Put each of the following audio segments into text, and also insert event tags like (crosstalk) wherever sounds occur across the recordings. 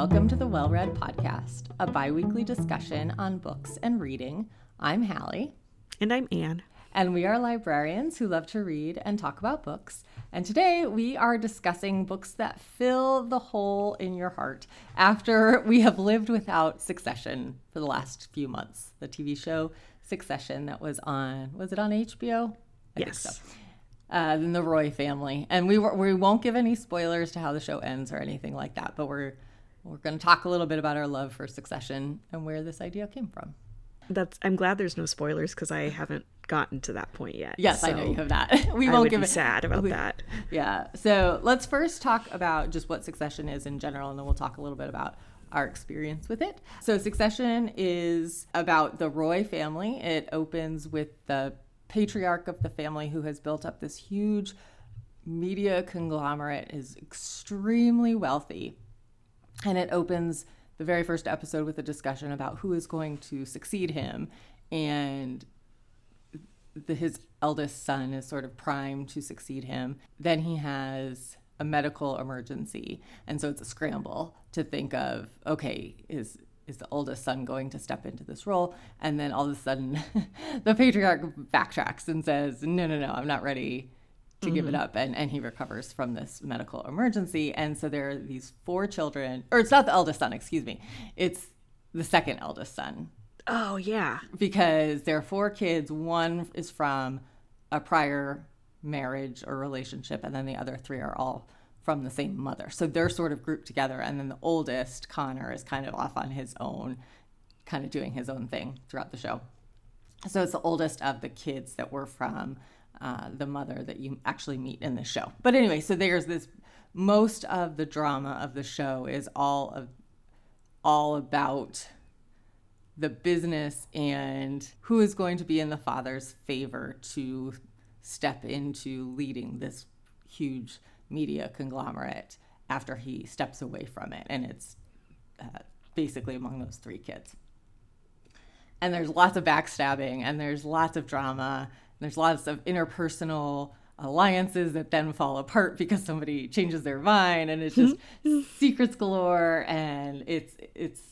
welcome to the Well Read Podcast, a bi weekly discussion on books and reading. I'm Halle. And I'm Ann. And we are librarians who love to read and talk about books. And today we are discussing books that fill the hole in your heart after (laughs) we have lived without Succession for the last few months. The TV show Succession that was on, was it on HBO? I yes. think so. Uh, the Roy family, and we we won't give any spoilers to how the show ends or anything like that. But we're we're going to talk a little bit about our love for Succession and where this idea came from. That's. I'm glad there's no spoilers because I haven't gotten to that point yet. Yes, so I know you have that. (laughs) we won't give it. Sad about we, that. Yeah. So let's first talk about just what Succession is in general, and then we'll talk a little bit about our experience with it. So Succession is about the Roy family. It opens with the patriarch of the family who has built up this huge media conglomerate, is extremely wealthy, and it opens the very first episode with a discussion about who is going to succeed him and the, his eldest son is sort of primed to succeed him. Then he has a medical emergency, and so it's a scramble to think of okay, is is the oldest son going to step into this role? And then all of a sudden, (laughs) the patriarch backtracks and says, no, no, no, I'm not ready to mm-hmm. give it mm-hmm. up and, and he recovers from this medical emergency and so there are these four children or it's not the eldest son excuse me it's the second eldest son Oh, yeah. Because there are four kids. One is from a prior marriage or relationship, and then the other three are all from the same mother. So they're sort of grouped together. And then the oldest, Connor, is kind of off on his own, kind of doing his own thing throughout the show. So it's the oldest of the kids that were from uh, the mother that you actually meet in the show. But anyway, so there's this most of the drama of the show is all of all about the business and who is going to be in the father's favor to step into leading this huge media conglomerate after he steps away from it. And it's uh, basically among those three kids. And there's lots of backstabbing and there's lots of drama. There's lots of interpersonal alliances that then fall apart because somebody changes their mind and it's just (laughs) secrets galore and it's it's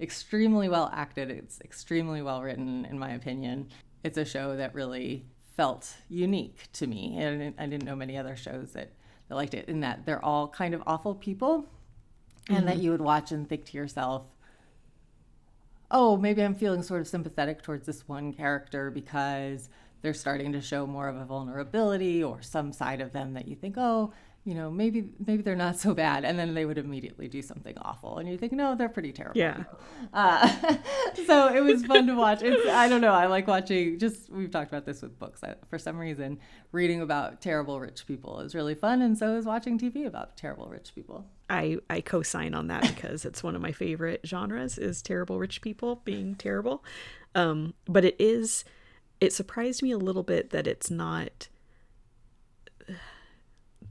extremely well acted. It's extremely well written, in my opinion. It's a show that really felt unique to me. And I didn't know many other shows that, that liked it, in that they're all kind of awful people, mm-hmm. and that mm-hmm. you would watch and think to yourself, oh, maybe I'm feeling sort of sympathetic towards this one character because they're starting to show more of a vulnerability or some side of them that you think, oh, you know, maybe maybe they're not so bad, and then they would immediately do something awful, and you think, no, they're pretty terrible. Yeah. Uh, (laughs) so it was fun to watch. It's I don't know. I like watching. Just we've talked about this with books. I, for some reason, reading about terrible rich people is really fun, and so is watching TV about terrible rich people. I I co-sign on that because it's one of my favorite genres is terrible rich people being terrible. Um, but it is. It surprised me a little bit that it's not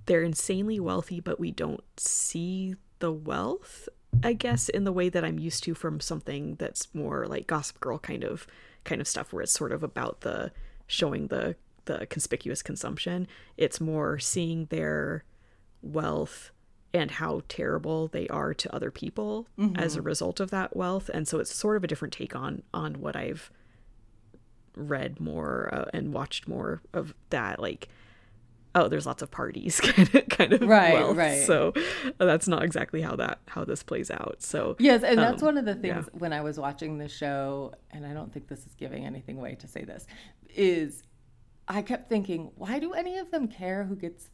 they're insanely wealthy, but we don't see the wealth, I guess, in the way that I'm used to from something that's more like Gossip Girl kind of kind of stuff where it's sort of about the showing the the conspicuous consumption. It's more seeing their wealth and how terrible they are to other people mm-hmm. as a result of that wealth and so it's sort of a different take on on what I've read more uh, and watched more of that like oh there's lots of parties (laughs) kind of kind of right wealth. right so that's not exactly how that how this plays out so yes and that's um, one of the things yeah. when i was watching the show and i don't think this is giving anything away to say this is i kept thinking why do any of them care who gets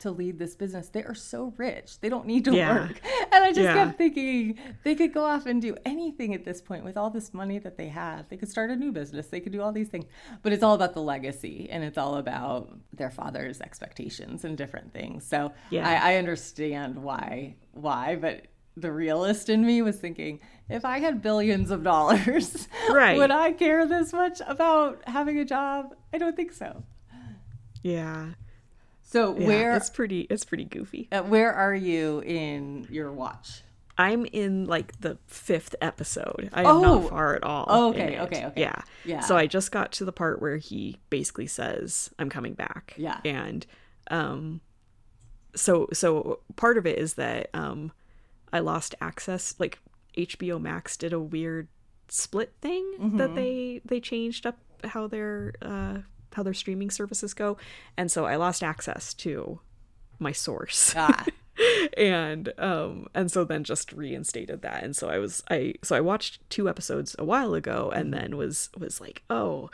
to lead this business. They are so rich. They don't need to yeah. work. And I just yeah. kept thinking they could go off and do anything at this point with all this money that they have. They could start a new business. They could do all these things. But it's all about the legacy and it's all about their father's expectations and different things. So yeah. I, I understand why why, but the realist in me was thinking, if I had billions of dollars, (laughs) right. would I care this much about having a job? I don't think so. Yeah. So yeah, where it's pretty it's pretty goofy. Uh, where are you in your watch? I'm in like the fifth episode. I am oh. not far at all. Oh, okay, okay, okay. Yeah. Yeah. So I just got to the part where he basically says, I'm coming back. Yeah. And um so so part of it is that um I lost access. Like HBO Max did a weird split thing that they they changed up how their uh, how their streaming services go, and so I lost access to my source. Ah, (laughs) and um and so then just reinstated that. And so i was i so i watched two episodes a while ago and then was was like oh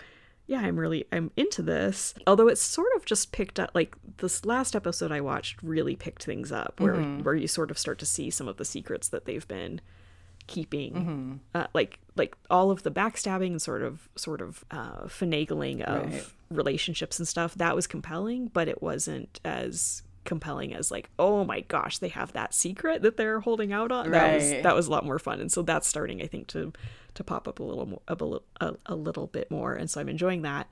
yeah i'm really i'm into this. Although it's sort of just picked up like this last episode i watched really picked things up where where you sort of start to see some of the secrets that they've been keeping uh, like like all of the backstabbing and sort of sort of uh, finagling of Right. Relationships and stuff that was compelling but it wasn't as compelling as like oh my gosh they have that secret that they're holding out on that was that was a lot more fun and so that's starting i think to to pop up a little more a, little- a, a little bit more and so i'm enjoying that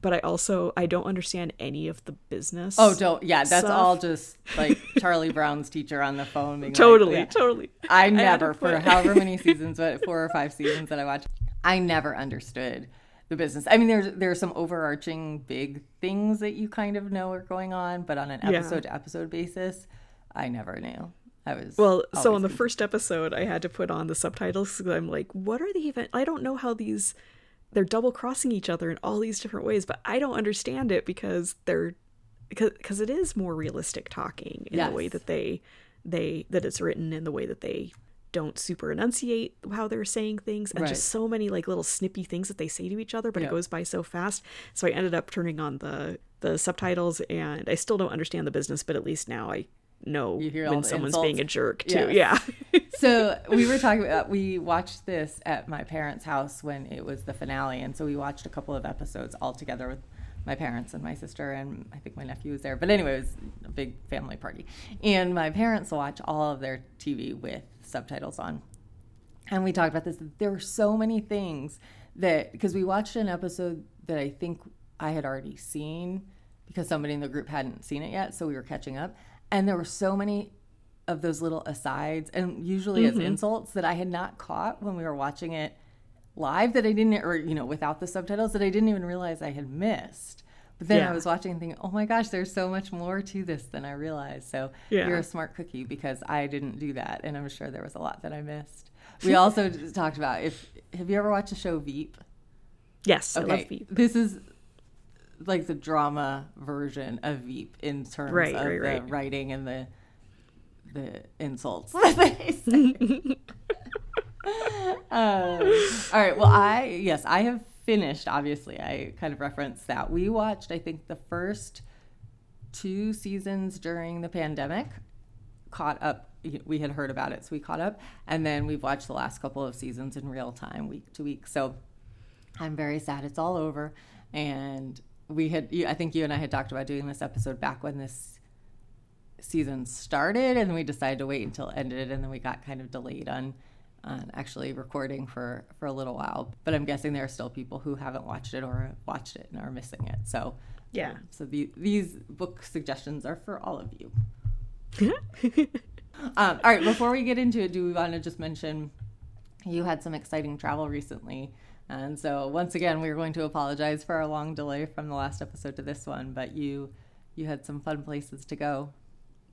but i also i don't understand any of the business oh, don't. Yeah, that's stuff. all just like (laughs) Charlie Brown's teacher on the phone. Being like, totally yeah. totally I never, for however many (laughs) seasons, but four or five seasons that I watched, I never understood the business. I mean, there's there are some overarching big things that you kind of know are going on, but on an episode to episode basis, I never knew. I was Well, so on the confused. first episode, I had to put on the subtitles because I'm like, what are the even? I don't know how these they're double crossing each other in all these different ways, but I don't understand it because they're because because it is more realistic talking in the way that they they that it's written in the way that they don't super enunciate how they're saying things and Right. just so many like little snippy things that they say to each other but Yeah. it goes by so fast so i ended up turning on the the subtitles and i still don't understand the business but at least now i know when someone's insults. being a jerk too Yes. yeah (laughs) so we were talking about we watched this at my parents' house when it was the finale, and so we watched a couple of episodes all together with my parents and my sister, and I think my nephew was there. But anyway, it was a big family party, and my parents watch all of their TV with subtitles on. And we talked about this. There were so many things that because we watched an episode that I think I had already seen because somebody in the group hadn't seen it yet, so we were catching up. And there were so many of those little asides and usually as mm-hmm. insults that I had not caught when we were watching it live that I didn't or you know without the subtitles that I didn't even realize I had missed. But then Yeah. I was watching and thinking, "Oh my gosh, there's so much more to this than I realized." So Yeah. you're a smart cookie because I didn't do that and I'm sure there was a lot that I missed. We also talked about if have you ever watched the show Veep? yes i love Veep. This is like the drama version of Veep in terms Right, of right, the right. writing and the the insults. (laughs) (laughs) (laughs) Um, all right. Well, I yes, I have finished. Obviously, I kind of referenced that we watched. I think the first two seasons during the pandemic. Caught up. We had heard about it, so we caught up, and then we've watched the last couple of seasons in real time, week to week. So I'm very sad it's all over. And we had, I think you and I had talked about doing this episode back when this season started, and we decided to wait until it ended, and then we got kind of delayed on, on actually recording for for a little while. But I'm guessing there are still people who haven't watched it or watched it and are missing it. So Yeah. so the, these book suggestions are for all of you. (laughs) um, all right, before we get into it, do we want to just mention you had some exciting travel recently? And so once again, we are going to apologize for our long delay from the last episode to this one, but you you had some fun places to go.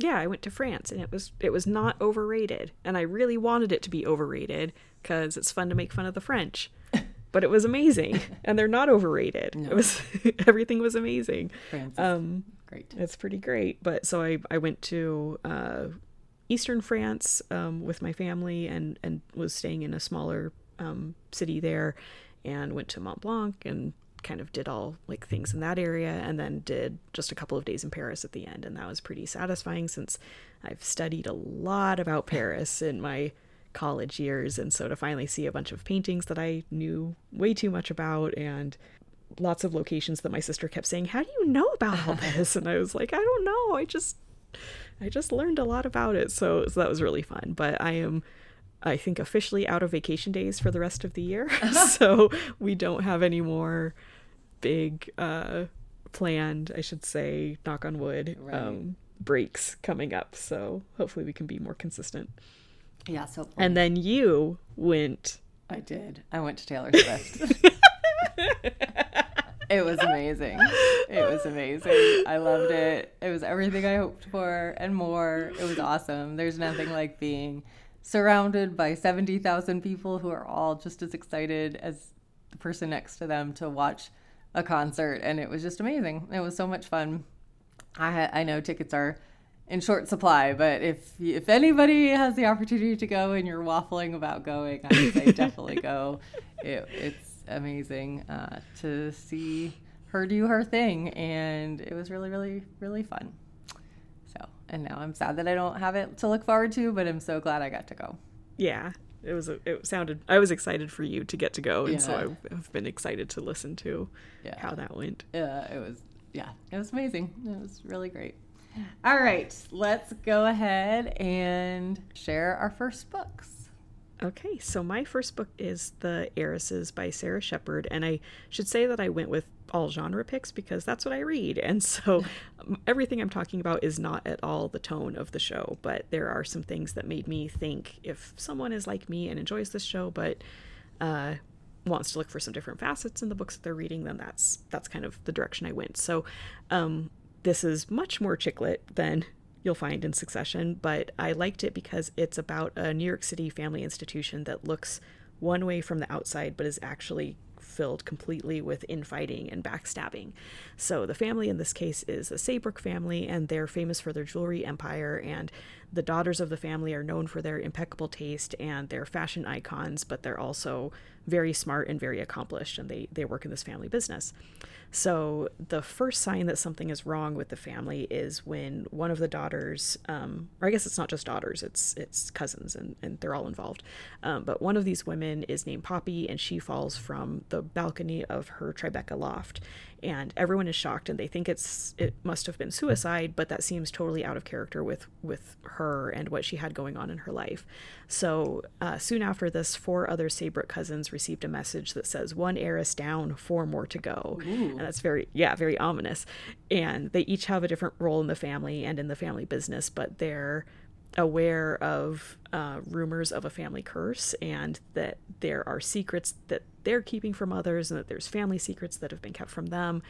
Yeah i went to france and it was it was not overrated and i really wanted it to be overrated because it's fun to make fun of the french. (laughs) But it was amazing and they're not overrated. It was (laughs) everything was amazing. France um great. it's pretty great but so i i went to uh eastern france um with my family and and was staying in a smaller um city there and went to mont blanc and kind of did all like things in that area and then did just a couple of days in paris at the end and that was pretty satisfying since i've studied a lot about paris in my college years and so to finally see a bunch of paintings that i knew way too much about and lots of locations that my sister kept saying, "How do you know about all (laughs) this?" And I was like, "I don't know. I just I just learned a lot about it." So, so that was really fun. But I am I think officially out of vacation days for the rest of the year. (laughs) (laughs) so, we don't have any more big uh planned, I should say, knock on wood, Right. um breaks coming up. So, hopefully we can be more consistent. Yeah, so And then you went I did. I went to Taylor Swift. (laughs) it was amazing. It was amazing. I loved it. It was everything I hoped for and more. It was awesome. There's nothing like being surrounded by 70,000 people who are all just as excited as the person next to them to watch a concert and it was just amazing. It was so much fun. I I know tickets are in short supply, but if if anybody has the opportunity to go and you're waffling about going, I would say definitely go. (laughs) It, it's amazing uh, to see her do her thing, and it was really, really, really fun. So, and now I'm sad that I don't have it to look forward to, but I'm so glad I got to go. Yeah, it was. A, it sounded. I was excited for you to get to go, and yeah. so I've been excited to listen to yeah. how that went. Yeah, it was. Yeah, it was amazing. It was really great. All right, let's go ahead and share our first books. Okay, so my first book is The Heiresses by Sara Shepard, and I should say that I went with all genre picks because that's what I read. And (laughs) so everything I'm talking about is not at all the tone of the show, but there are some things that made me think if someone is like me and enjoys this show, but uh, wants to look for some different facets in the books that they're reading, then that's that's kind of the direction I went. So um, this is much more chick lit than you'll find in Succession, but I liked it because it's about a New York City family institution that looks one way from the outside, but is actually filled completely with infighting and backstabbing. So the family in this case is the Saybrook family, and they're famous for their jewelry empire. And the daughters of the family are known for their impeccable taste and their fashion icons, but they're also very smart and very accomplished, and they they work in this family business. So the first sign that something is wrong with the family is when one of the daughters, um, or I guess it's not just daughters, it's it's cousins, and, and they're all involved. Um, but one of these women is named Poppy, and she falls from the balcony of her Tribeca loft, and everyone is shocked and they think it's it must have been suicide but that seems totally out of character with with her and what she had going on in her life. So uh, soon after this four other saybrook cousins received a message that says one heiress down four more to go. Ooh. and that's very yeah very ominous. And they each have a different role in the family and in the family business but they're aware of uh, rumors of a family curse and that there are secrets that they're keeping from others and that there's family secrets that have been kept from them.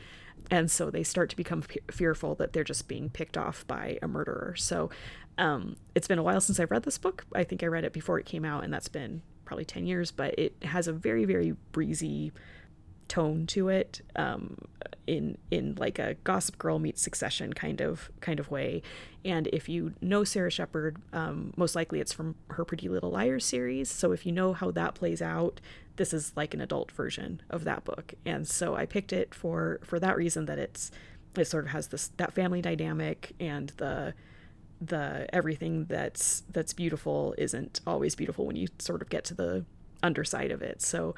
And so they start to become fe- fearful that they're just being picked off by a murderer. So um, it's been a while since I've read this book. I think I read it before it came out, and that's been probably 10 years, but it has a very, very breezy tone to it um, in in like a Gossip Girl meets Succession kind of kind of way. And if you know Sara Shepard, um, most likely it's from her Pretty Little Liars series. So if you know how that plays out, this is like an adult version of that book. And so I picked it for for that reason that it's it sort of has this that family dynamic and the the everything that's that's beautiful isn't always beautiful when you sort of get to the underside of it. So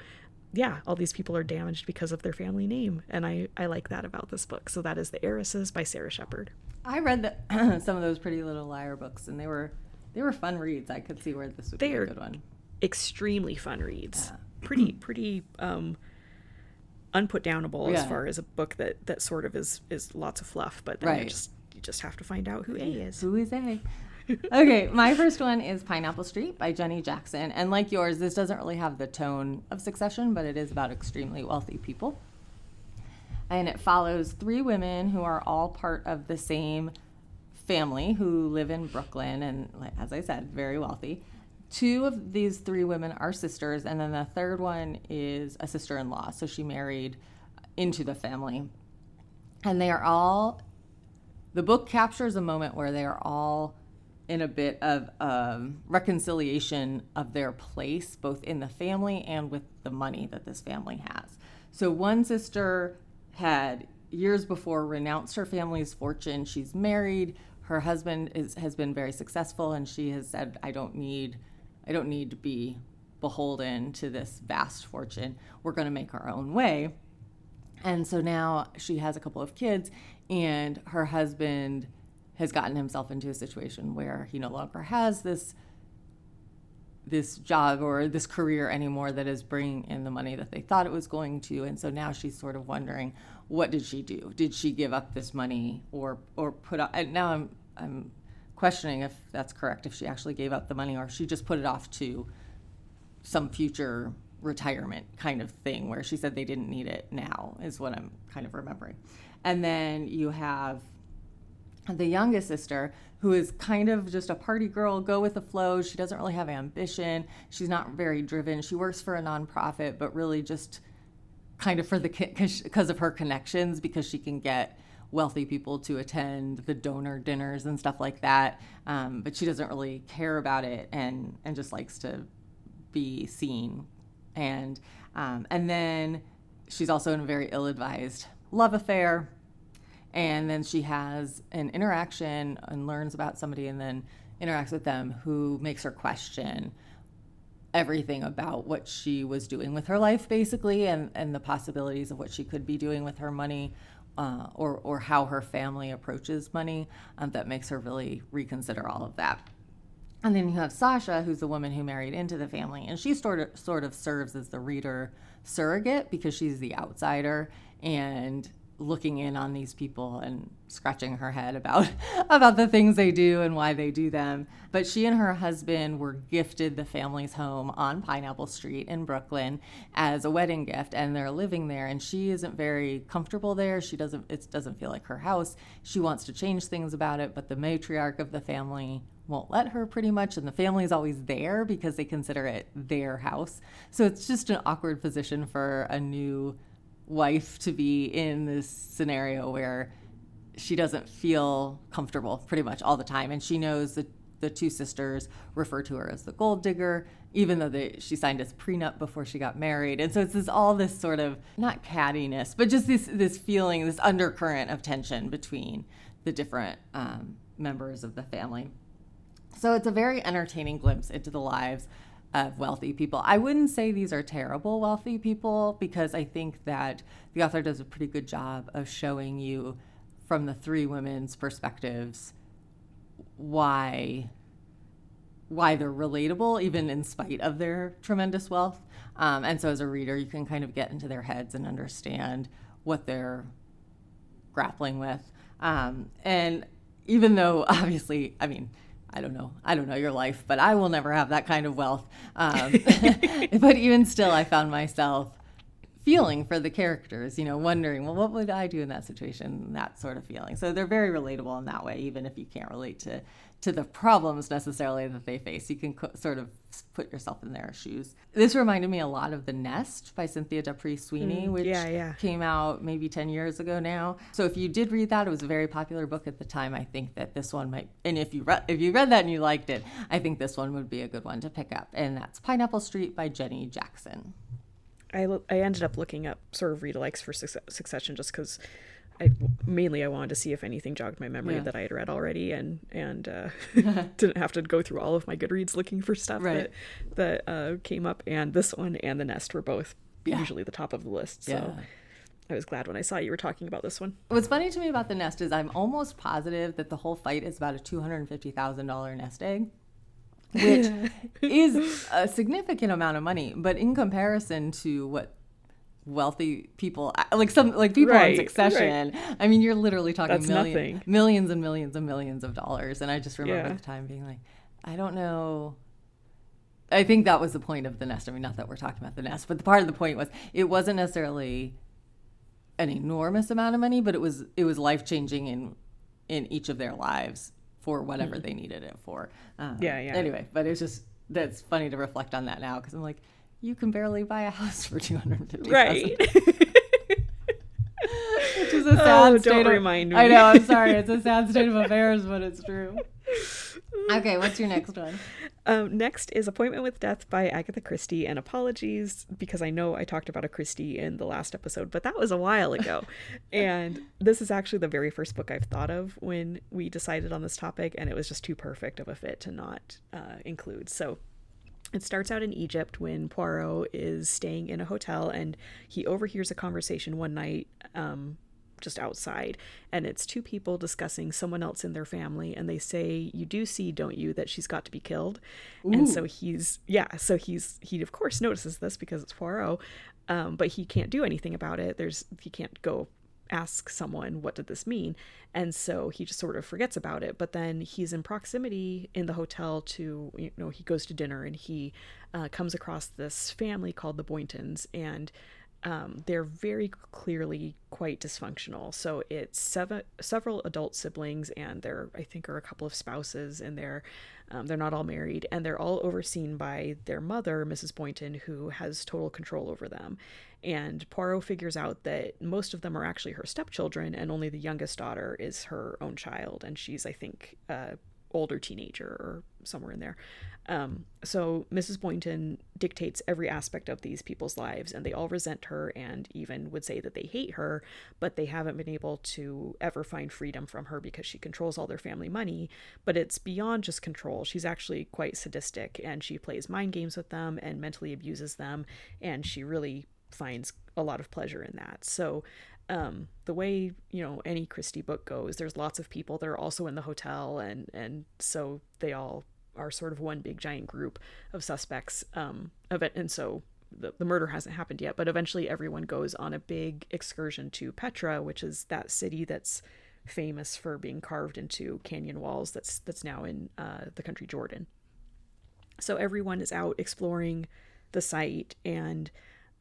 yeah, all these people are damaged because of their family name, and I I like that about this book. So that is The Heiresses by Sara Shepard. I read the, (clears throat) some of those Pretty Little Liar books, and they were they were fun reads. I could see where this would they be a good one. Extremely fun reads. Yeah. Pretty pretty um, unput downable yeah. as far as a book that that sort of is is lots of fluff, but then right. you just you just have to find out who A is. Who is A? Okay, my first one is Pineapple Street by Jenny Jackson. And like yours, this doesn't really have the tone of Succession, but it is about extremely wealthy people. And it follows three women who are all part of the same family who live in Brooklyn and, as I said, very wealthy. Two of these three women are sisters, and then the third one is a sister in law. So she married into the family. And they are all, the book captures a moment where they are all in a bit of um, reconciliation of their place, both in the family and with the money that this family has. So, one sister had years before renounced her family's fortune. She's married. Her husband is, has been very successful, and she has said, "I don't need, I don't need to be beholden to this vast fortune. We're going to make our own way." And so now she has a couple of kids, and her husband has gotten himself into a situation where he no longer has this this job or this career anymore that is bringing in the money that they thought it was going to. And so now she's sort of wondering what did she do? Did she give up this money or or put up and now i'm i'm questioning if that's correct if she actually gave up the money or she just put it off to some future retirement kind of thing where she said they didn't need it now is what i'm kind of remembering. And then you have the youngest sister, who is kind of just a party girl, go with the flow. She doesn't really have ambition. She's not very driven. She works for a nonprofit, but really just kind of for the because of her connections because she can get wealthy people to attend the donor dinners and stuff like that. Um, but she doesn't really care about it and and just likes to be seen. And um, and then she's also in a very ill-advised love affair. And then she has an interaction and learns about somebody and then interacts with them who makes her question everything about what she was doing with her life, basically, and, and the possibilities of what she could be doing with her money uh, or, or how her family approaches money. Um, that makes her really reconsider all of that. And then you have Sasha, who's the woman who married into the family, and she sort of sort of serves as the reader surrogate because she's the outsider and looking in on these people and scratching her head about (laughs) about the things they do and why they do them. But she and her husband were gifted the family's home on Pineapple Street in Brooklyn as a wedding gift and they're living there and she isn't very comfortable there. She doesn't it doesn't feel like her house. She wants to change things about it, but the matriarch of the family won't let her pretty much and the family is always there because they consider it their house. So it's just an awkward position for a new wife to be in this scenario where she doesn't feel comfortable pretty much all the time. And she knows that the two sisters refer to her as the gold digger even though they, she signed a prenup before she got married. And so it's this, all this sort of not cattiness but just this this feeling this undercurrent of tension between the different um, members of the family. So it's a very entertaining glimpse into the lives of wealthy people. I wouldn't say these are terrible wealthy people because I think that the author does a pretty good job of showing you from the three women's perspectives why why they're relatable even in spite of their tremendous wealth. Um, and so as a reader, you can kind of get into their heads and understand what they're grappling with. Um, and even though (laughs) obviously, I mean, I don't know. I don't know your life, but I will never have that kind of wealth. Um, (laughs) (laughs) but even still, I found myself feeling for the characters, you know, wondering, well, what would I do in that situation? That sort of feeling. So they're very relatable in that way, even if you can't relate to to the problems necessarily that they face. You can co- sort of put yourself in their shoes. This reminded me a lot of The Nest by Cynthia D'Aprix Sweeney, mm, which yeah, yeah. came out maybe 10 years ago now. So if you did read that, it was a very popular book at the time. I think that this one might, and if you re- if you read that and you liked it, I think this one would be a good one to pick up. And that's Pineapple Street by Jenny Jackson. I, I ended up looking up sort of read alikes for Succession just because I mainly I wanted to see if anything jogged my memory yeah. that I had read already, and and uh, (laughs) (laughs) didn't have to go through all of my Goodreads looking for stuff right. that that uh, came up. And this one and the Nest were both yeah. usually the top of the list. So yeah. I was glad when I saw you were talking about this one. What's funny to me about the Nest is I'm almost positive that the whole fight is about a two hundred and fifty thousand dollar nest egg. Which (laughs) is a significant amount of money, but in comparison to what wealthy people like some like people right, in succession right. i mean you're literally talking million, millions and millions and millions of dollars. And i just remember yeah. at the time being like i don't know. I think that was the point of the nest. I mean not that we're talking about the nest but the part of the point was it wasn't necessarily an enormous amount of money but it was it was life changing in in each of their lives for whatever mm. they needed it for. Um, yeah yeah. anyway but it's just that's funny to reflect on that now because i'm like you can barely buy a house for two hundred fifty. Right. (laughs) (laughs) Which is a oh, sad oh, state. Don't of, remind me. I know. I'm sorry. It's a sad state of affairs, but it's true. (laughs) Okay, what's your next one? Um, next is Appointment with Death by Agatha Christie. And apologies because I know I talked about a Christie in the last episode, but that was a while ago. and this is actually the very first book I've thought of when we decided on this topic, and it was just too perfect of a fit to not uh, include. So it starts out in Egypt when Poirot is staying in a hotel and he overhears a conversation one night um, just outside. And it's two people discussing someone else in their family. And they say, You do see, don't you, that she's got to be killed? Ooh. And so he's, yeah, so he's, he of course notices this because it's Poirot. Um, but he can't do anything about it. There's, he can't go ask someone what did this mean and so he just sort of forgets about it but then he's in proximity in the hotel to you know he goes to dinner and he uh, comes across this family called the boyntons and um, they're very clearly quite dysfunctional. So it's seven, several adult siblings, and there I think are a couple of spouses in there. Um, they're not all married, and they're all overseen by their mother, Mrs. Boynton, who has total control over them. And Poirot figures out that most of them are actually her stepchildren, and only the youngest daughter is her own child, and she's I think uh, older teenager or somewhere in there. Um, so Mrs. Boynton dictates every aspect of these people's lives, and they all resent her and even would say that they hate her, but they haven't been able to ever find freedom from her because she controls all their family money. But it's beyond just control. She's actually quite sadistic, and she plays mind games with them and mentally abuses them, and she really finds a lot of pleasure in that. So um, the way you know any Christie book goes, there's lots of people that are also in the hotel, and and so they all are sort of one big giant group of suspects um, of it, and so the, the murder hasn't happened yet, but eventually everyone goes on a big excursion to Petra, which is that city that's famous for being carved into canyon walls. That's that's now in uh, the country Jordan. So everyone is out exploring the site and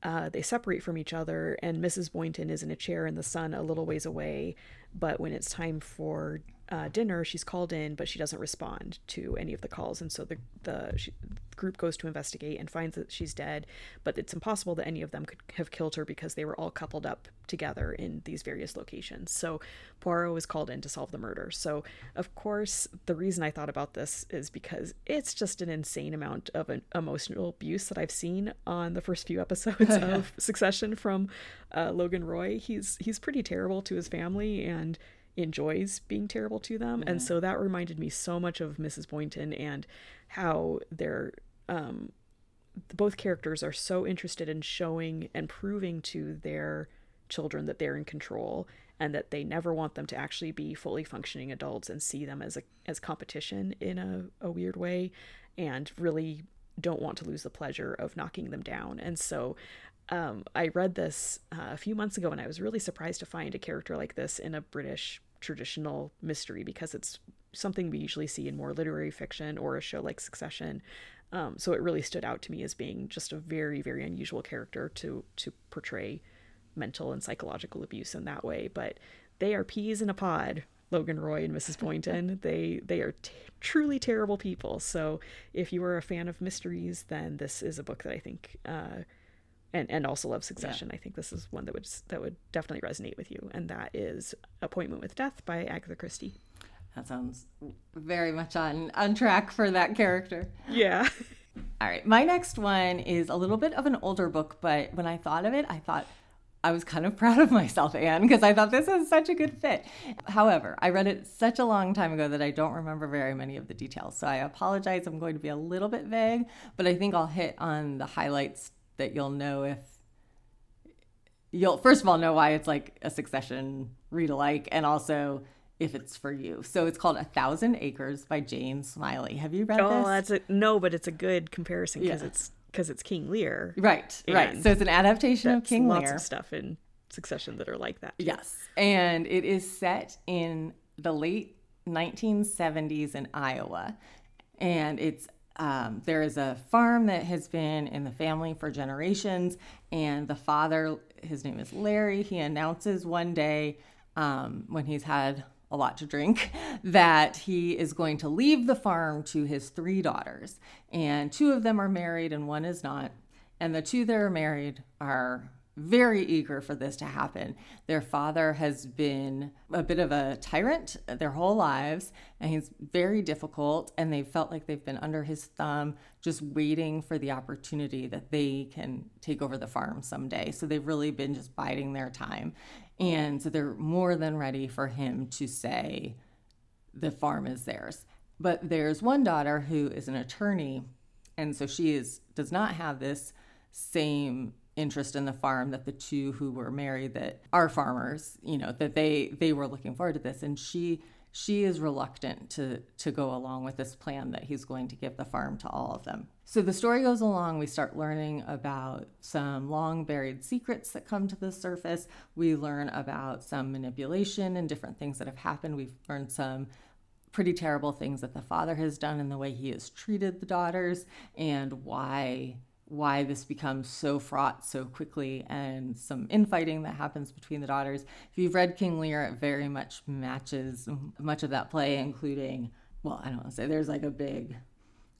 uh, they separate from each other, and Mrs. Boynton is in a chair in the sun a little ways away. But when it's time for uh, dinner, she's called in, but she doesn't respond to any of the calls, and so the the she, group goes to investigate and finds that she's dead. But it's impossible that any of them could have killed her because they were all coupled up together in these various locations. So Poirot is called in to solve the murder. So of course, the reason I thought about this is because it's just an insane amount of an emotional abuse that I've seen on the first few episodes (laughs) of Succession from uh, Logan Roy. He's he's pretty terrible to his family and enjoys being terrible to them. And so that reminded me so much of Mrs. Boynton and how they're um, both characters are so interested in showing and proving to their children that they're in control and that they never want them to actually be fully functioning adults and see them as a as competition in a, a weird way and really don't want to lose the pleasure of knocking them down. And so um, I read this uh, a few months ago and I was really surprised to find a character like this in a British traditional mystery because it's something we usually see in more literary fiction or a show like Succession. Um, so it really stood out to me as being just a very, very unusual character to to portray mental and psychological abuse in that way. But they are peas in a pod. Logan Roy and Mrs. Boynton. (laughs) they they are t- truly terrible people. So if you are a fan of mysteries, then this is a book that I think uh, and and also love Succession. Yeah. I think this is one that would that would definitely resonate with you, and that is Appointment with Death by Agatha Christie. That sounds very much on on track for that character. Yeah. (laughs) All right, my next one is a little bit of an older book, but when I thought of it, I thought I was kind of (laughs) proud of myself, Ann, because I thought this is such a good fit. However, I read it such a long time ago that I don't remember very many of the details. So I apologize. I'm going to be a little bit vague, but I think I'll hit on the highlights that you'll know if you'll first of all know why it's like a succession read alike and also if it's for you. So it's called A Thousand Acres by Jane Smiley. Have you read oh, this? Oh, that's a no, but it's a good comparison because yeah. it's because it's King Lear. Right, right. So it's an adaptation of King lots Lear. Lots of stuff in Succession that are like that. Too. Yes, and it is set in the late 1970s in Iowa, and it's um, there is a farm that has been in the family for generations, and the father, his name is Larry, he announces one day um, when he's had a lot to drink (laughs) that he is going to leave the farm to his three daughters. And two of them are married, and one is not. And the two that are married are very eager for this to happen. Their father has been a bit of a tyrant their whole lives, and he's very difficult, and they felt like they've been under his thumb, just waiting for the opportunity that they can take over the farm someday. So they've really been just biding their time. And so they're more than ready for him to say, the farm is theirs. But there's one daughter who is an attorney, and so she is does not have this same interest in the farm that the two who were married that are farmers you know that they they were looking forward to this. And she she is reluctant to to go along with this plan that he's going to give the farm to all of them. So the story goes along. We start learning about some long buried secrets that come to the surface. We learn about some manipulation and different things that have happened. We've learned some pretty terrible things that the father has done and the way he has treated the daughters and why why this becomes so fraught so quickly and some infighting that happens between the daughters. If you've read King Lear, it very much matches much of that play, including, well, I don't want to say there's like a big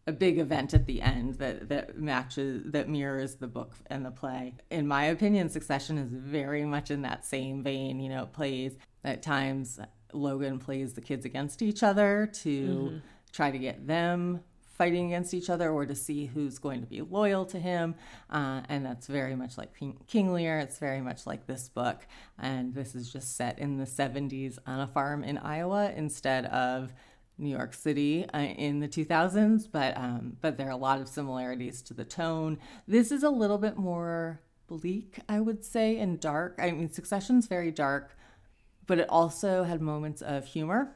a big event at the end that that matches that mirrors the book and the play. In my opinion, Succession is very much in that same vein. You know, it plays at times Logan plays the kids against each other to mm-hmm. try to get them fighting against each other or to see who's going to be loyal to him. Uh, and that's very much like King, Lear. It's very much like this book. And this is just set in the 70s on a farm in Iowa instead of New York City uh, in the 2000s, but um, but there are a lot of similarities to the tone. This is a little bit more bleak, I would say, and dark. I mean, Succession's very dark, but it also had moments of humor.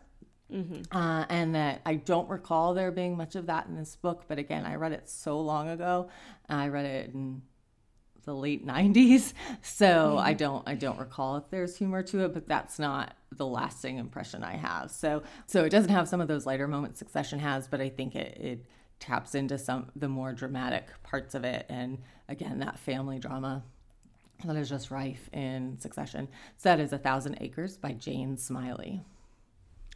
Mm-hmm. Uh, and that I don't recall there being much of that in this book, but again, I read it so long ago. I read it in the late 90s (laughs) so mm-hmm. i don't i don't recall if there's humor to it but that's not the lasting impression i have so so it doesn't have some of those lighter moments succession has but i think it, it taps into some the more dramatic parts of it and again that family drama that is just rife in succession so that is a thousand acres by jane smiley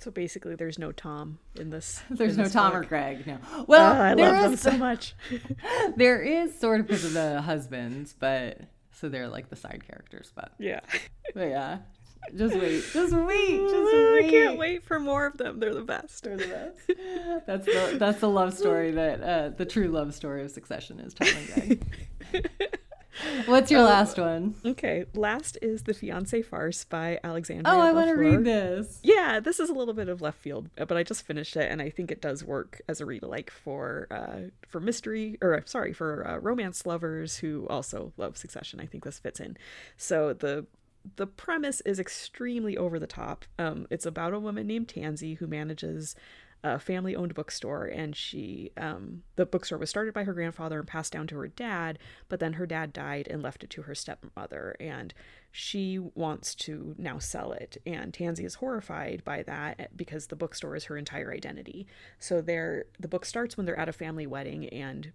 so basically, there's no Tom in this. (laughs) There's in no this Tom book. or Greg. No. Well, oh, I love them so much. (laughs) there is sort of because of the husbands, but so they're like the side characters. But yeah, (laughs) but yeah. Just wait. Just wait. Just wait. I can't wait for more of them. They're the best. They're the best. That's the that's the love story that uh, the true love story of Succession is Tom and Greg. (laughs) What's your uh, last one? Okay, last is the Fiancée Farce by Alexandria. Oh, I want to read this. Yeah, this is a little bit of left field, but I just finished it, and I think it does work as a read alike for uh, for mystery or sorry for uh, romance lovers who also love Succession. I think this fits in. So the the premise is extremely over the top. Um, it's about a woman named Tansy who manages a family owned bookstore and she um, the bookstore was started by her grandfather and passed down to her dad but then her dad died and left it to her stepmother and she wants to now sell it and tansy is horrified by that because the bookstore is her entire identity. So there the book starts when they're at a family wedding and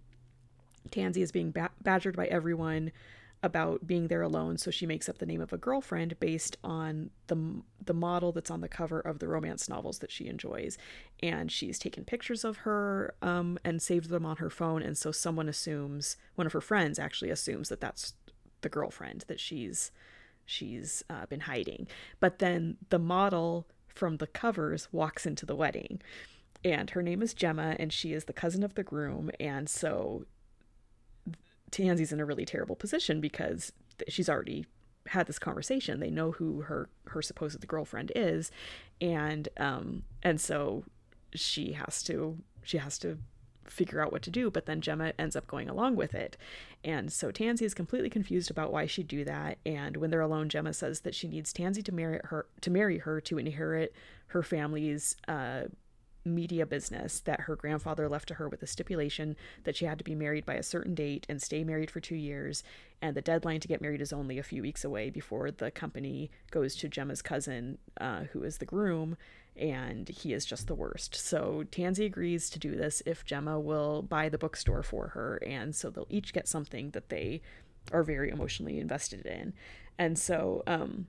tansy is being ba- badgered by everyone about being there alone, so she makes up the name of a girlfriend based on the the model that's on the cover of the romance novels that she enjoys, and she's taken pictures of her um, and saved them on her phone, and so someone assumes one of her friends actually assumes that that's the girlfriend that she's she's uh, been hiding, but then the model from the covers walks into the wedding. And her name is Gemma, and she is the cousin of the groom. And so Tansy's in a really terrible position because she's already had this conversation. They know who her her supposed girlfriend is, and um and so she has to she has to figure out what to do. But then Gemma ends up going along with it, and so Tansy is completely confused about why she'd do that. And when they're alone, Gemma says that she needs Tansy to marry her to marry her to inherit her family's uh media business that her grandfather left to her with a stipulation that she had to be married by a certain date and stay married for two years. And the deadline to get married is only a few weeks away before the company goes to Gemma's cousin, uh, who is the groom, and he is just the worst. So Tansy agrees to do this if Gemma will buy the bookstore for her. And so they'll each get something that they are very emotionally invested in. And so, um,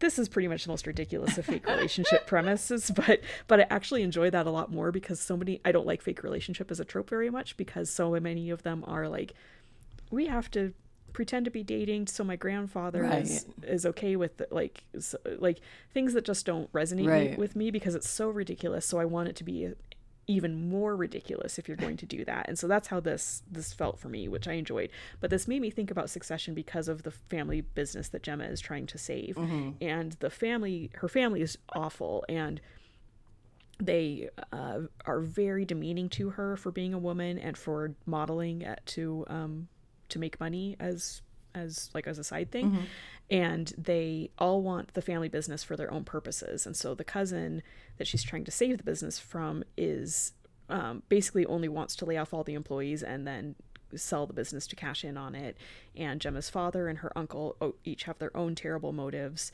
this is pretty much the most ridiculous of fake relationship (laughs) premises but but i actually enjoy that a lot more because so many i don't like fake relationship as a trope very much because so many of them are like we have to pretend to be dating so my grandfather right. is is okay with the, like so, like things that just don't resonate right. with me because it's so ridiculous so i want it to be even more ridiculous if you're going to do that. And so that's how this this felt for me, which I enjoyed. But this made me think about Succession because of the family business that Gemma is trying to save. Mm-hmm. And the family, her family is awful and they uh, are very demeaning to her for being a woman and for modeling at, to um, to make money as as like as a side thing mm-hmm. And they all want the family business for their own purposes. And so the cousin that she's trying to save the business from is um, basically only wants to lay off all the employees and then sell the business to cash in on it. And gemma's father and her uncle each have their own terrible motives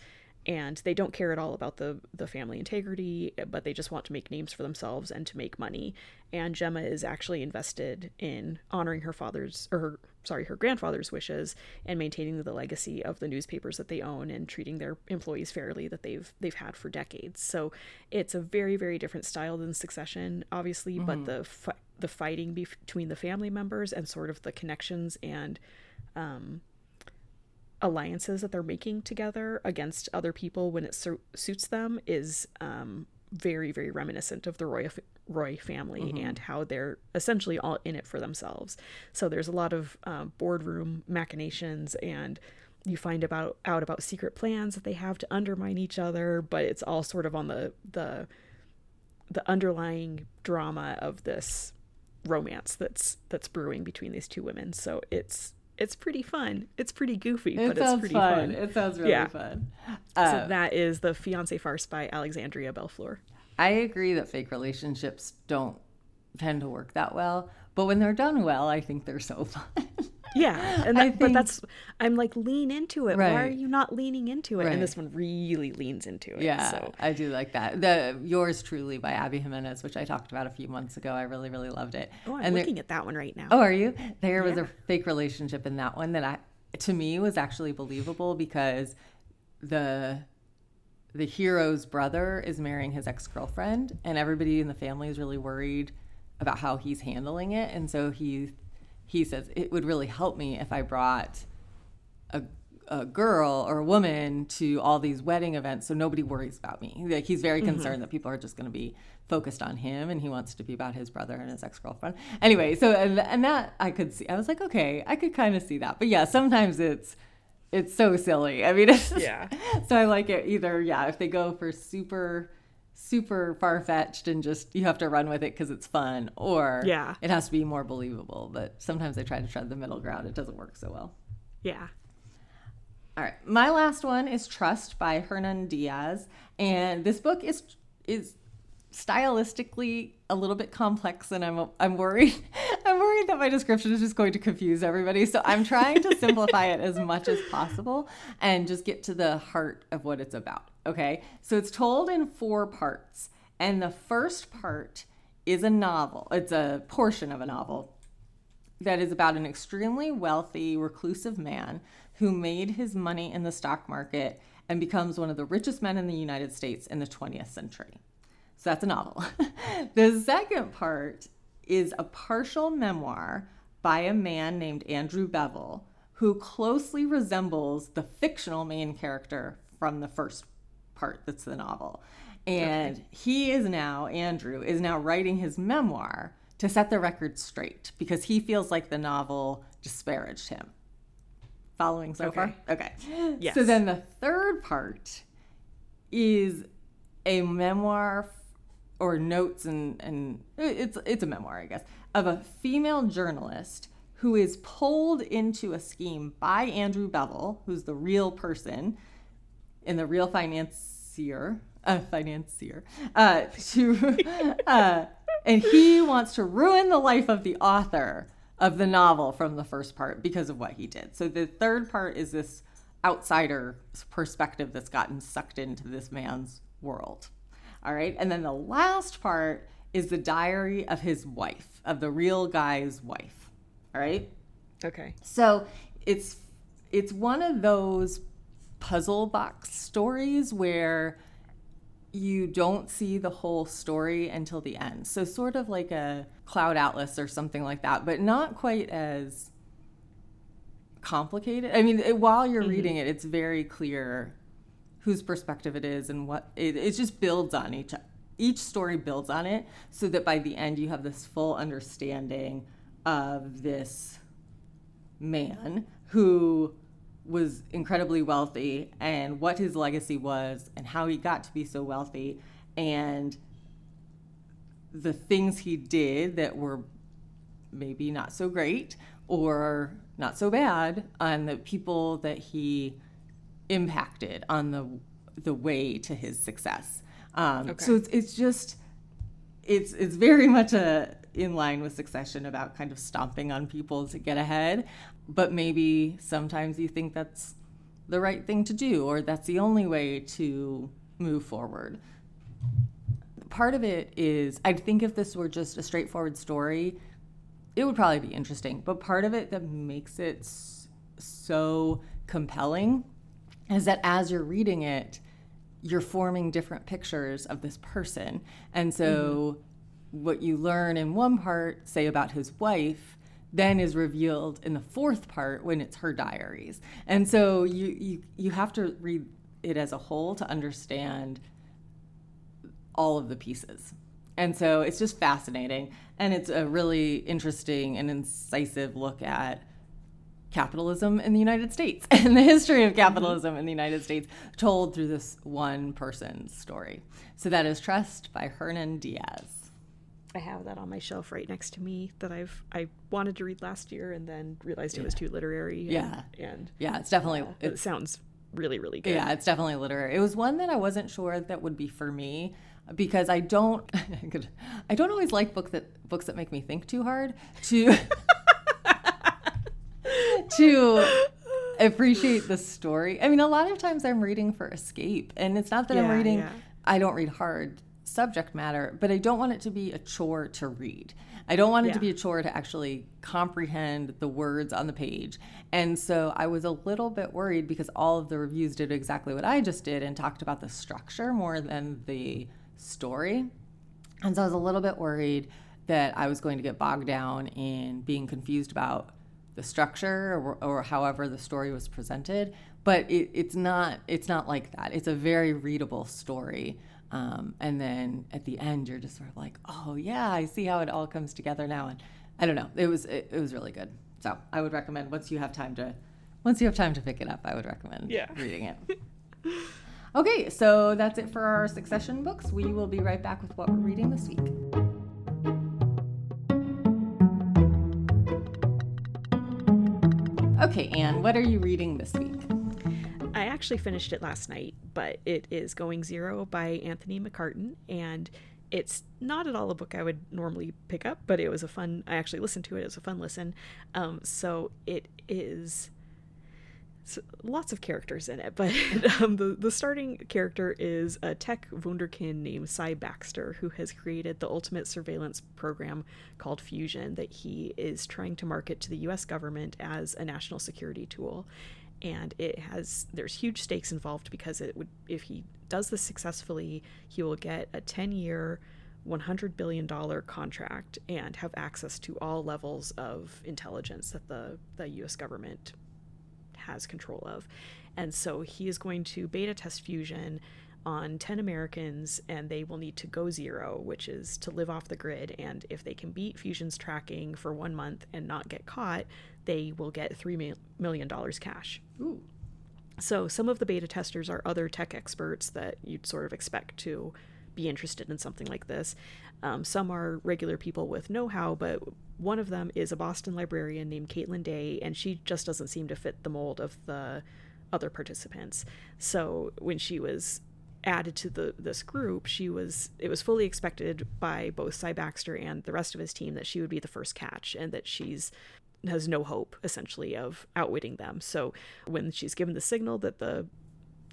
and they don't care at all about the the family integrity but they just want to make names for themselves and to make money. And gemma is actually invested in honoring her father's or her sorry her grandfather's wishes and maintaining the legacy of the newspapers that they own and treating their employees fairly that they've they've had for decades so it's a very very different style than succession obviously mm-hmm. but the fi- the fighting between the family members and sort of the connections and um alliances that they're making together against other people when it su- suits them is um, very very reminiscent of the Roy Roy family mm-hmm. and how they're essentially all in it for themselves. So there's a lot of um, boardroom machinations and you find about out about secret plans that they have to undermine each other, but it's all sort of on the the the underlying drama of this romance that's that's brewing between these two women. So it's it's pretty fun. It's pretty goofy, it but it's pretty fun. fun. It sounds really yeah. fun. Uh, so that is the Fiancée Farce by Alexandria Bellefleur. I agree that fake relationships don't tend to work that well, but when they're done well, I think they're so (laughs) fun. Yeah, and that, think, but that's I'm like lean into it. Right. Why are you not leaning into it? Right. And this one really leans into it. Yeah, so. I do like that. The yours truly by Abby Jimenez, which I talked about a few months ago. I really really loved it. Oh, I'm and looking there, at that one right now. Oh, are you? There was a fake relationship in that one that I to me was actually believable because the the hero's brother is marrying his ex-girlfriend and everybody in the family is really worried about how he's handling it and so he he says it would really help me if I brought a, a girl or a woman to all these wedding events so nobody worries about me. Like he's very mm-hmm. concerned mm-hmm. that people are just going to be focused on him and he wants to be about his brother and his ex-girlfriend. Anyway, so and, and that I could see. I was like, okay, I could kind of see that. But yeah, sometimes it's it's so silly. I mean, (laughs) it's yeah. so I like it either yeah, if they go for super super far fetched and just you have to run with it because it's fun, or yeah, it has to be more believable. But sometimes I try to tread the middle ground. It doesn't work so well. Yeah. All right, my last one is Trust by Hernan Diaz, and this book is is stylistically a little bit complex and I'm I'm worried (laughs) I'm worried that my description is just going to confuse everybody. So I'm trying to simplify it as much as possible and just get to the heart of what it's about. Okay? So it's told in four parts. And the first part is a novel. It's a portion of a novel that is about an extremely wealthy reclusive man who made his money in the stock market and becomes one of the richest men in the United States in the 20th century. So that's a novel. (laughs) the second part is a partial memoir by a man named Andrew Bevel, who closely resembles the fictional main character from the first part that's the novel. And he is now, Andrew, is now writing his memoir to set the record straight because he feels like the novel disparaged him. Following so okay. far? Okay. Yes. So then the third part is a memoir or notes and and it's it's a memoir, I guess, of a female journalist who is pulled into a scheme by Andrew Bevel, who's the real person in the real financier, uh, financier, uh, to, (laughs) uh, and he wants to ruin the life of the author of the novel from the first part because of what he did. So the third part is this outsider perspective that's gotten sucked into this man's world. All right. And then the last part is the diary of his wife, of the real guy's wife. All right. Okay. So it's it's one of those puzzle box stories where you don't see the whole story until the end. So sort of like a Cloud Atlas or something like that, but not quite as complicated. I mean, it, while you're mm-hmm. reading it, it's very clear whose perspective it is and what it, it just builds on each each story builds on it so that by the end you have this full understanding of this man who was incredibly wealthy and what his legacy was and how he got to be so wealthy and the things he did that were maybe not so great or not so bad on the people that he impacted on the the way to his success. Um, okay. So it's it's just it's it's very much a in line with Succession about kind of stomping on people to get ahead, but maybe sometimes you think that's the right thing to do or that's the only way to move forward. Part of it is, I think if this were just a straightforward story, it would probably be interesting. But part of it that makes it so compelling is that as you're reading it, you're forming different pictures of this person. And so, mm-hmm. what you learn in one part, say about his wife, then is revealed in the fourth part when it's her diaries. And so you you you have to read it as a whole to understand all of the pieces. And so it's just fascinating and it's a really interesting and incisive look at capitalism in the United States (laughs) and the history of capitalism in the United States told through this one person's story. So that is Trust by Hernan Diaz. I have that on my shelf right next to me that I've I wanted to read last year and then realized yeah. it was too literary. And, yeah, and yeah, it's definitely uh, it, it sounds really really good. Yeah, it's definitely literary. It was one that I wasn't sure that would be for me because I don't (laughs) I don't always like book that books that make me think too hard to (laughs) to appreciate the story. I mean, a lot of times I'm reading for escape, and it's not that yeah, I'm reading. Yeah. I don't read hard subject matter, but I don't want it to be a chore to read. I don't want it yeah. to be a chore to actually comprehend the words on the page. And so I was a little bit worried because all of the reviews did exactly what I just did and talked about the structure more than the story. And so I was a little bit worried that I was going to get bogged down in being confused about the structure or, or however the story was presented. But it, it's not it's not like that. It's a very readable story. Um, and then at the end, you're just sort of like, oh yeah, I see how it all comes together now. And I don't know, it was it, it was really good. So I would recommend once you have time to once you have time to pick it up, I would recommend yeah. (laughs) reading it. okay, so that's it for our succession books. We will be right back with what we're reading this week. Okay, Ann, what are you reading this week? I actually finished it last night, but it is Going Zero by Anthony McCarten, and it's not at all a book I would normally pick up, but it was a fun. I actually listened to it; it was a fun listen. Um, so it is lots of characters in it, but (laughs) um, the the starting character is a tech wunderkind named Cy Baxter, who has created the ultimate surveillance program called Fusion that he is trying to market to the U.S. government as a national security tool and it has there's huge stakes involved because it would if he does this successfully he will get a 10 year 100 billion dollar contract and have access to all levels of intelligence that the the US government has control of and so he is going to beta test fusion on 10 Americans and they will need to go zero, which is to live off the grid. And if they can beat Fusion's tracking for one month and not get caught, they will get $3 million cash. Ooh. So some of the beta testers are other tech experts that you'd sort of expect to be interested in something like this. Um, some are regular people with know how, but one of them is a Boston librarian named Caitlin Day, and she just doesn't seem to fit the mold of the other participants. So when she was added to the this group, she was it was fully expected by both Cy Baxter and the rest of his team that she would be the first catch and that she's has no hope essentially of outwitting them. So when she's given the signal that the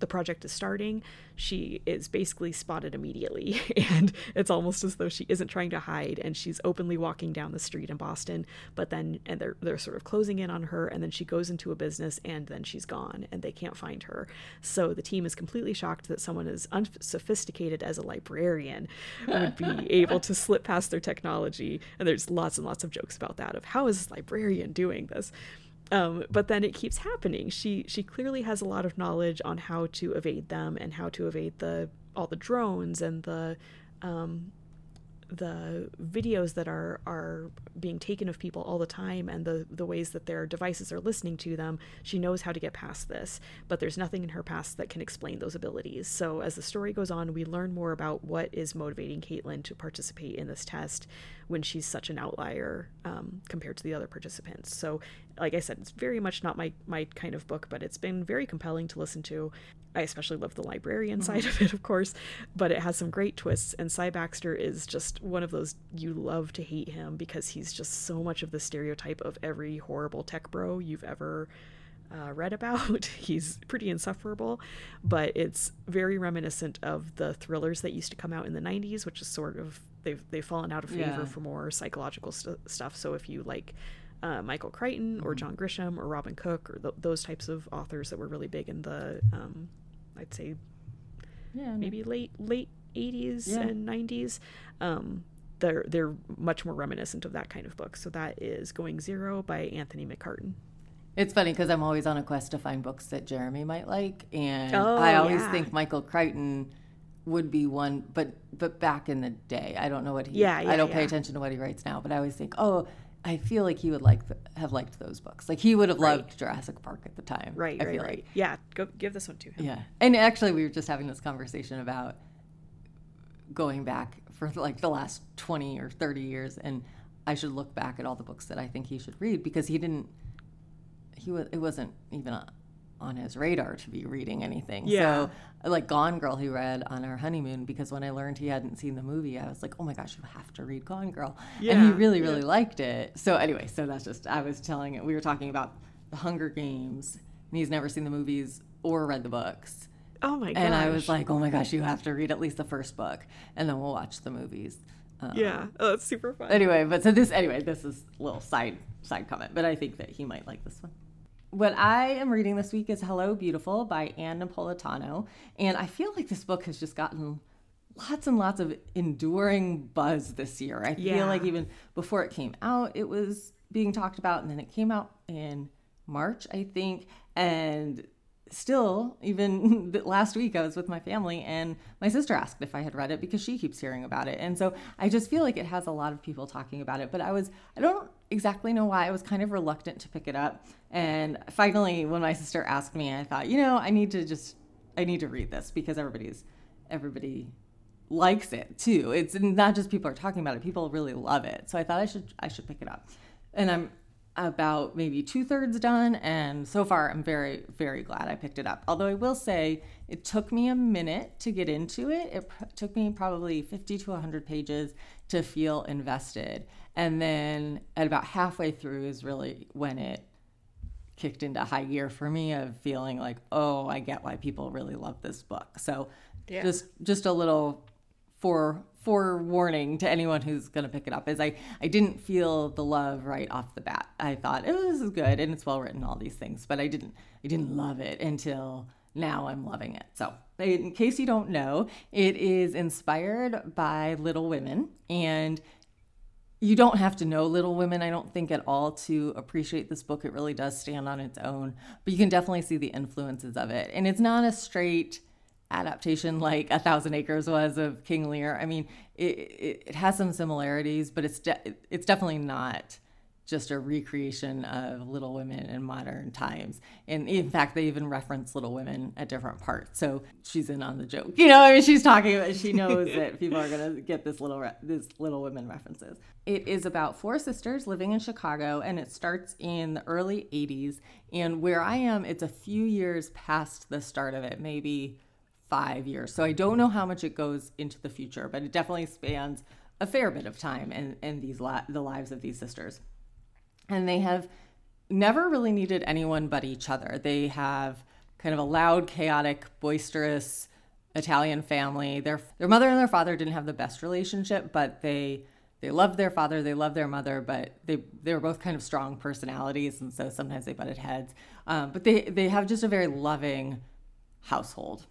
the project is starting, she is basically spotted immediately. (laughs) And it's almost as though she isn't trying to hide and she's openly walking down the street in Boston. But then, and they're, they're sort of closing in on her. And then she goes into a business and then she's gone and they can't find her. So the team is completely shocked that someone as unsophisticated as a librarian would be (laughs) able to slip past their technology. And there's lots and lots of jokes about that of how is this librarian doing this? Um, but then it keeps happening. She she clearly has a lot of knowledge on how to evade them and how to evade the all the drones and the um, the videos that are are being taken of people all the time and the the ways that their devices are listening to them. She knows how to get past this but there's nothing in her past that can explain those abilities. So as the story goes on we learn more about what is motivating caitlin to participate in this test when she's such an outlier um, compared to the other participants. So like i said it's very much not my my kind of book but it's been very compelling to listen to I especially love the librarian mm-hmm. side of it, of course, but it has some great twists. And Cy Baxter is just one of those you love to hate him because he's just so much of the stereotype of every horrible tech bro you've ever uh, read about. (laughs) He's pretty insufferable, but it's very reminiscent of the thrillers that used to come out in the 90s, which is sort of they've they've fallen out of favor Yeah. for more psychological st- stuff. So if you like uh, Michael Crichton or John Grisham or Robin Cook or th- those types of authors that were really big in the um, I'd say Yeah, maybe late late 80s Yeah. and 90s um, they're they're much more reminiscent of that kind of book so that is going zero by anthony McCarten It's funny because I'm always on a quest to find books that Jeremy might like, and Oh, I always yeah. think Michael Crichton would be one. But but back in the day, I don't know what he. Yeah, yeah, I don't pay attention to what he writes now, but I always think, oh, I feel like he would like th- have liked those books. Like he would have Right. loved Jurassic Park at the time. right I right feel right like. yeah go give this one to him Yeah, and actually, we were just having this conversation about going back for like the last 20 or 30 years and i should look back at all the books that i think he should read because he didn't he was it wasn't even on- his radar to be reading anything Yeah. so like gone girl he read on our honeymoon because when i learned he hadn't seen the movie i was like oh my gosh you have to read gone girl Yeah. and he Yeah, really really liked it so anyway so that's just i was telling it we were talking about the hunger games and he's never seen the movies or read the books oh my gosh and I was like, oh my gosh, you have to read at least the first book, and then we'll watch the movies. Um, yeah oh that's super fun Anyway, but so this anyway, this is a little side side comment, but I think that he might like this one. What I am reading this week is Hello Beautiful by Ann Napolitano, and I feel like this book has just gotten lots and lots of enduring buzz this year. I Yeah. feel like even before it came out, it was being talked about, and then it came out in March, I think, and still even (laughs) last week i was with my family and my sister asked if i had read it because she keeps hearing about it. And so i just feel like it has a lot of people talking about it but i was i don't exactly know why. I was kind of reluctant to pick it up. And finally when my sister asked me i thought you know i need to just i need to read this because everybody's everybody likes it too. It's not just people are talking about it people really love it. So i thought i should i should pick it up. And i'm about maybe two thirds done. And so far, I'm very, very glad I picked it up. Although I will say it took me a minute to get into it. It pr- took me probably 50 to 100 pages to feel invested. And then at about halfway through is really when it kicked into high gear for me of feeling like, oh, I get why people really love this book. So Yeah. just just a little for forewarning to anyone who's going to pick it up is I, I didn't feel the love right off the bat. I thought, oh, this is good and it's well written, all these things, but I didn't I didn't love it until now I'm loving it. So in case you don't know, it is inspired by Little Women and you don't have to know Little Women, I don't think, at all to appreciate this book. It really does stand on its own, but you can definitely see the influences of it. And it's not a straight adaptation like A Thousand Acres was of King Lear. I mean, it, it, it has some similarities, but it's de- it's definitely not just a recreation of Little Women in modern times. And in fact, they even reference Little Women at different parts. So she's in on the joke. You know, I mean, she's talking about. She knows (laughs) that people are gonna get this little re- this Little Women references. It is about four sisters living in Chicago, and it starts in the early '80s. And where I am, it's a few years past the start of it, maybe five years. So I don't know how much it goes into the future, but it definitely spans a fair bit of time in, in these la- the lives of these sisters and they have never really needed anyone but each other. They have kind of a loud, chaotic, boisterous Italian family. Their their mother and their father didn't have the best relationship, but they they loved their father, they loved their mother, but they they were both kind of strong personalities, and so sometimes they butted heads. Um, but they they have just a very loving household.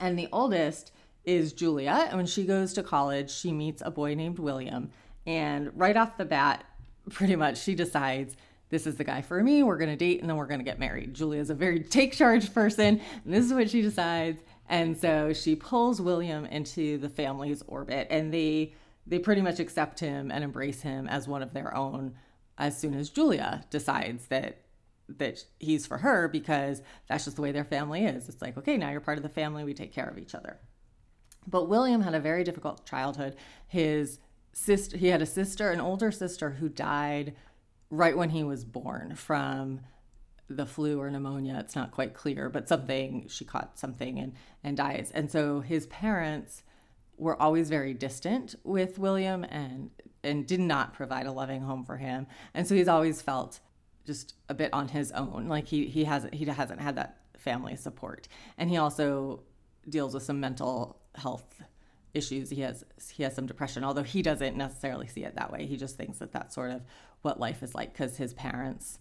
And the oldest is Julia. And when she goes to college, she meets a boy named William. And right off the bat, pretty much she decides this is the guy for me. We're going to date and then we're going to get married. Julia's a very (laughs) take charge person. And this is what she decides. And so she pulls William into the family's orbit and they they pretty much accept him and embrace him as one of their own as soon as Julia decides that that he's for her because that's just the way their family is. It's like, okay, now you're part of the family, we take care of each other. But William had a very difficult childhood. His sister, he had a sister, an older sister who died right when he was born from the flu or pneumonia. It's not quite clear, but something she caught something and and dies. And so his parents were always very distant with William and and did not provide a loving home for him. And so he's always felt just a bit on his own. Like he he hasn't he hasn't had that family support, and he also deals with some mental health issues. He has he has some depression, although he doesn't necessarily see it that way. He just thinks that that's sort of what life is like because his parents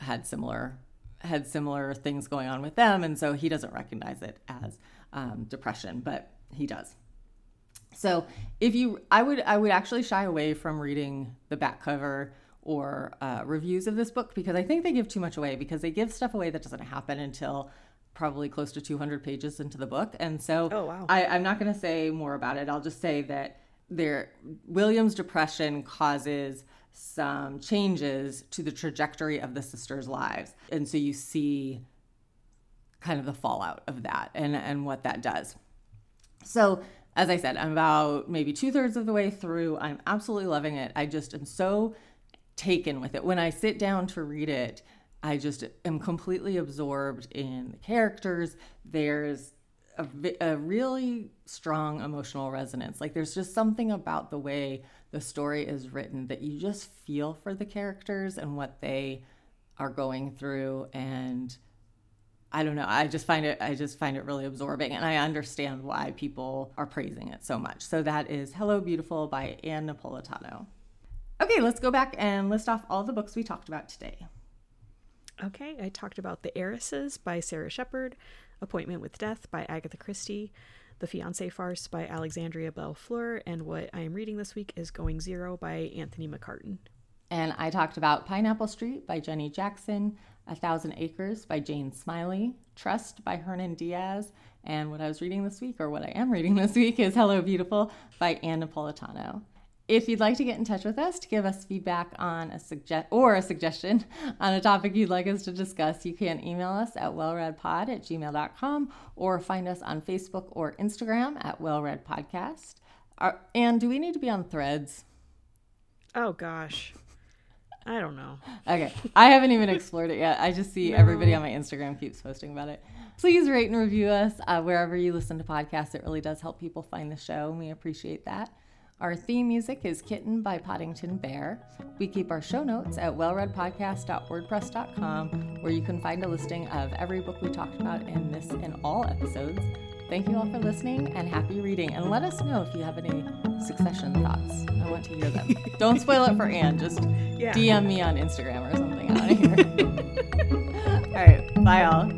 had similar had similar things going on with them, and so he doesn't recognize it as um, depression, but he does. So if you, I would I would actually shy away from reading the back cover or uh, reviews of this book because I think they give too much away because they give stuff away that doesn't happen until probably close to 200 pages into the book. And so oh, wow. I, I'm not going to say more about it. I'll just say that there William's depression causes some changes to the trajectory of the sisters' lives. And so you see kind of the fallout of that and, and what that does. So as I said, I'm about maybe two thirds of the way through. I'm absolutely loving it. I just am so taken with it. When I sit down to read it, I just am completely absorbed in the characters. There's a, a, really strong emotional resonance. Like there's just something about the way the story is written that you just feel for the characters and what they are going through and I don't know. I just find it I just find it really absorbing and I understand why people are praising it so much. So that is Hello Beautiful by Ann Napolitano. Okay, let's go back and list off all the books we talked about today. Okay, I talked about The Heiresses by Sara Shepard, Appointment with Death by Agatha Christie, The Fiancée Farce by Alexandria Bellefleur, and what I am reading this week is Going Zero by Anthony McCarten. And I talked about Pineapple Street by Jenny Jackson, A Thousand Acres by Jane Smiley, Trust by Hernan Diaz, and what I was reading this week, or what I am reading this week, is Hello Beautiful by Ann Napolitano. If you'd like to get in touch with us to give us feedback on a suggest or a suggestion (laughs) on a topic you'd like us to discuss, you can email us at wellreadpod at gmail.com or find us on Facebook or Instagram at wellreadpodcast. Are, and do we need to be on threads? Oh gosh. I don't know. Okay. I haven't even explored it yet. I just see no. everybody on my Instagram keeps posting about it. Please rate and review us uh, wherever you listen to podcasts. It really does help people find the show, and we appreciate that. Our theme music is Kitten by Poddington Bear. We keep our show notes at wellreadpodcast.wordpress.com, where you can find a listing of every book we talked about in this and all episodes. Thank you all for listening and happy reading. And let us know if you have any succession thoughts. I want to hear them. (laughs) Don't spoil it for Ann. Just yeah. DM me on Instagram or something out of here. all right. Bye, all.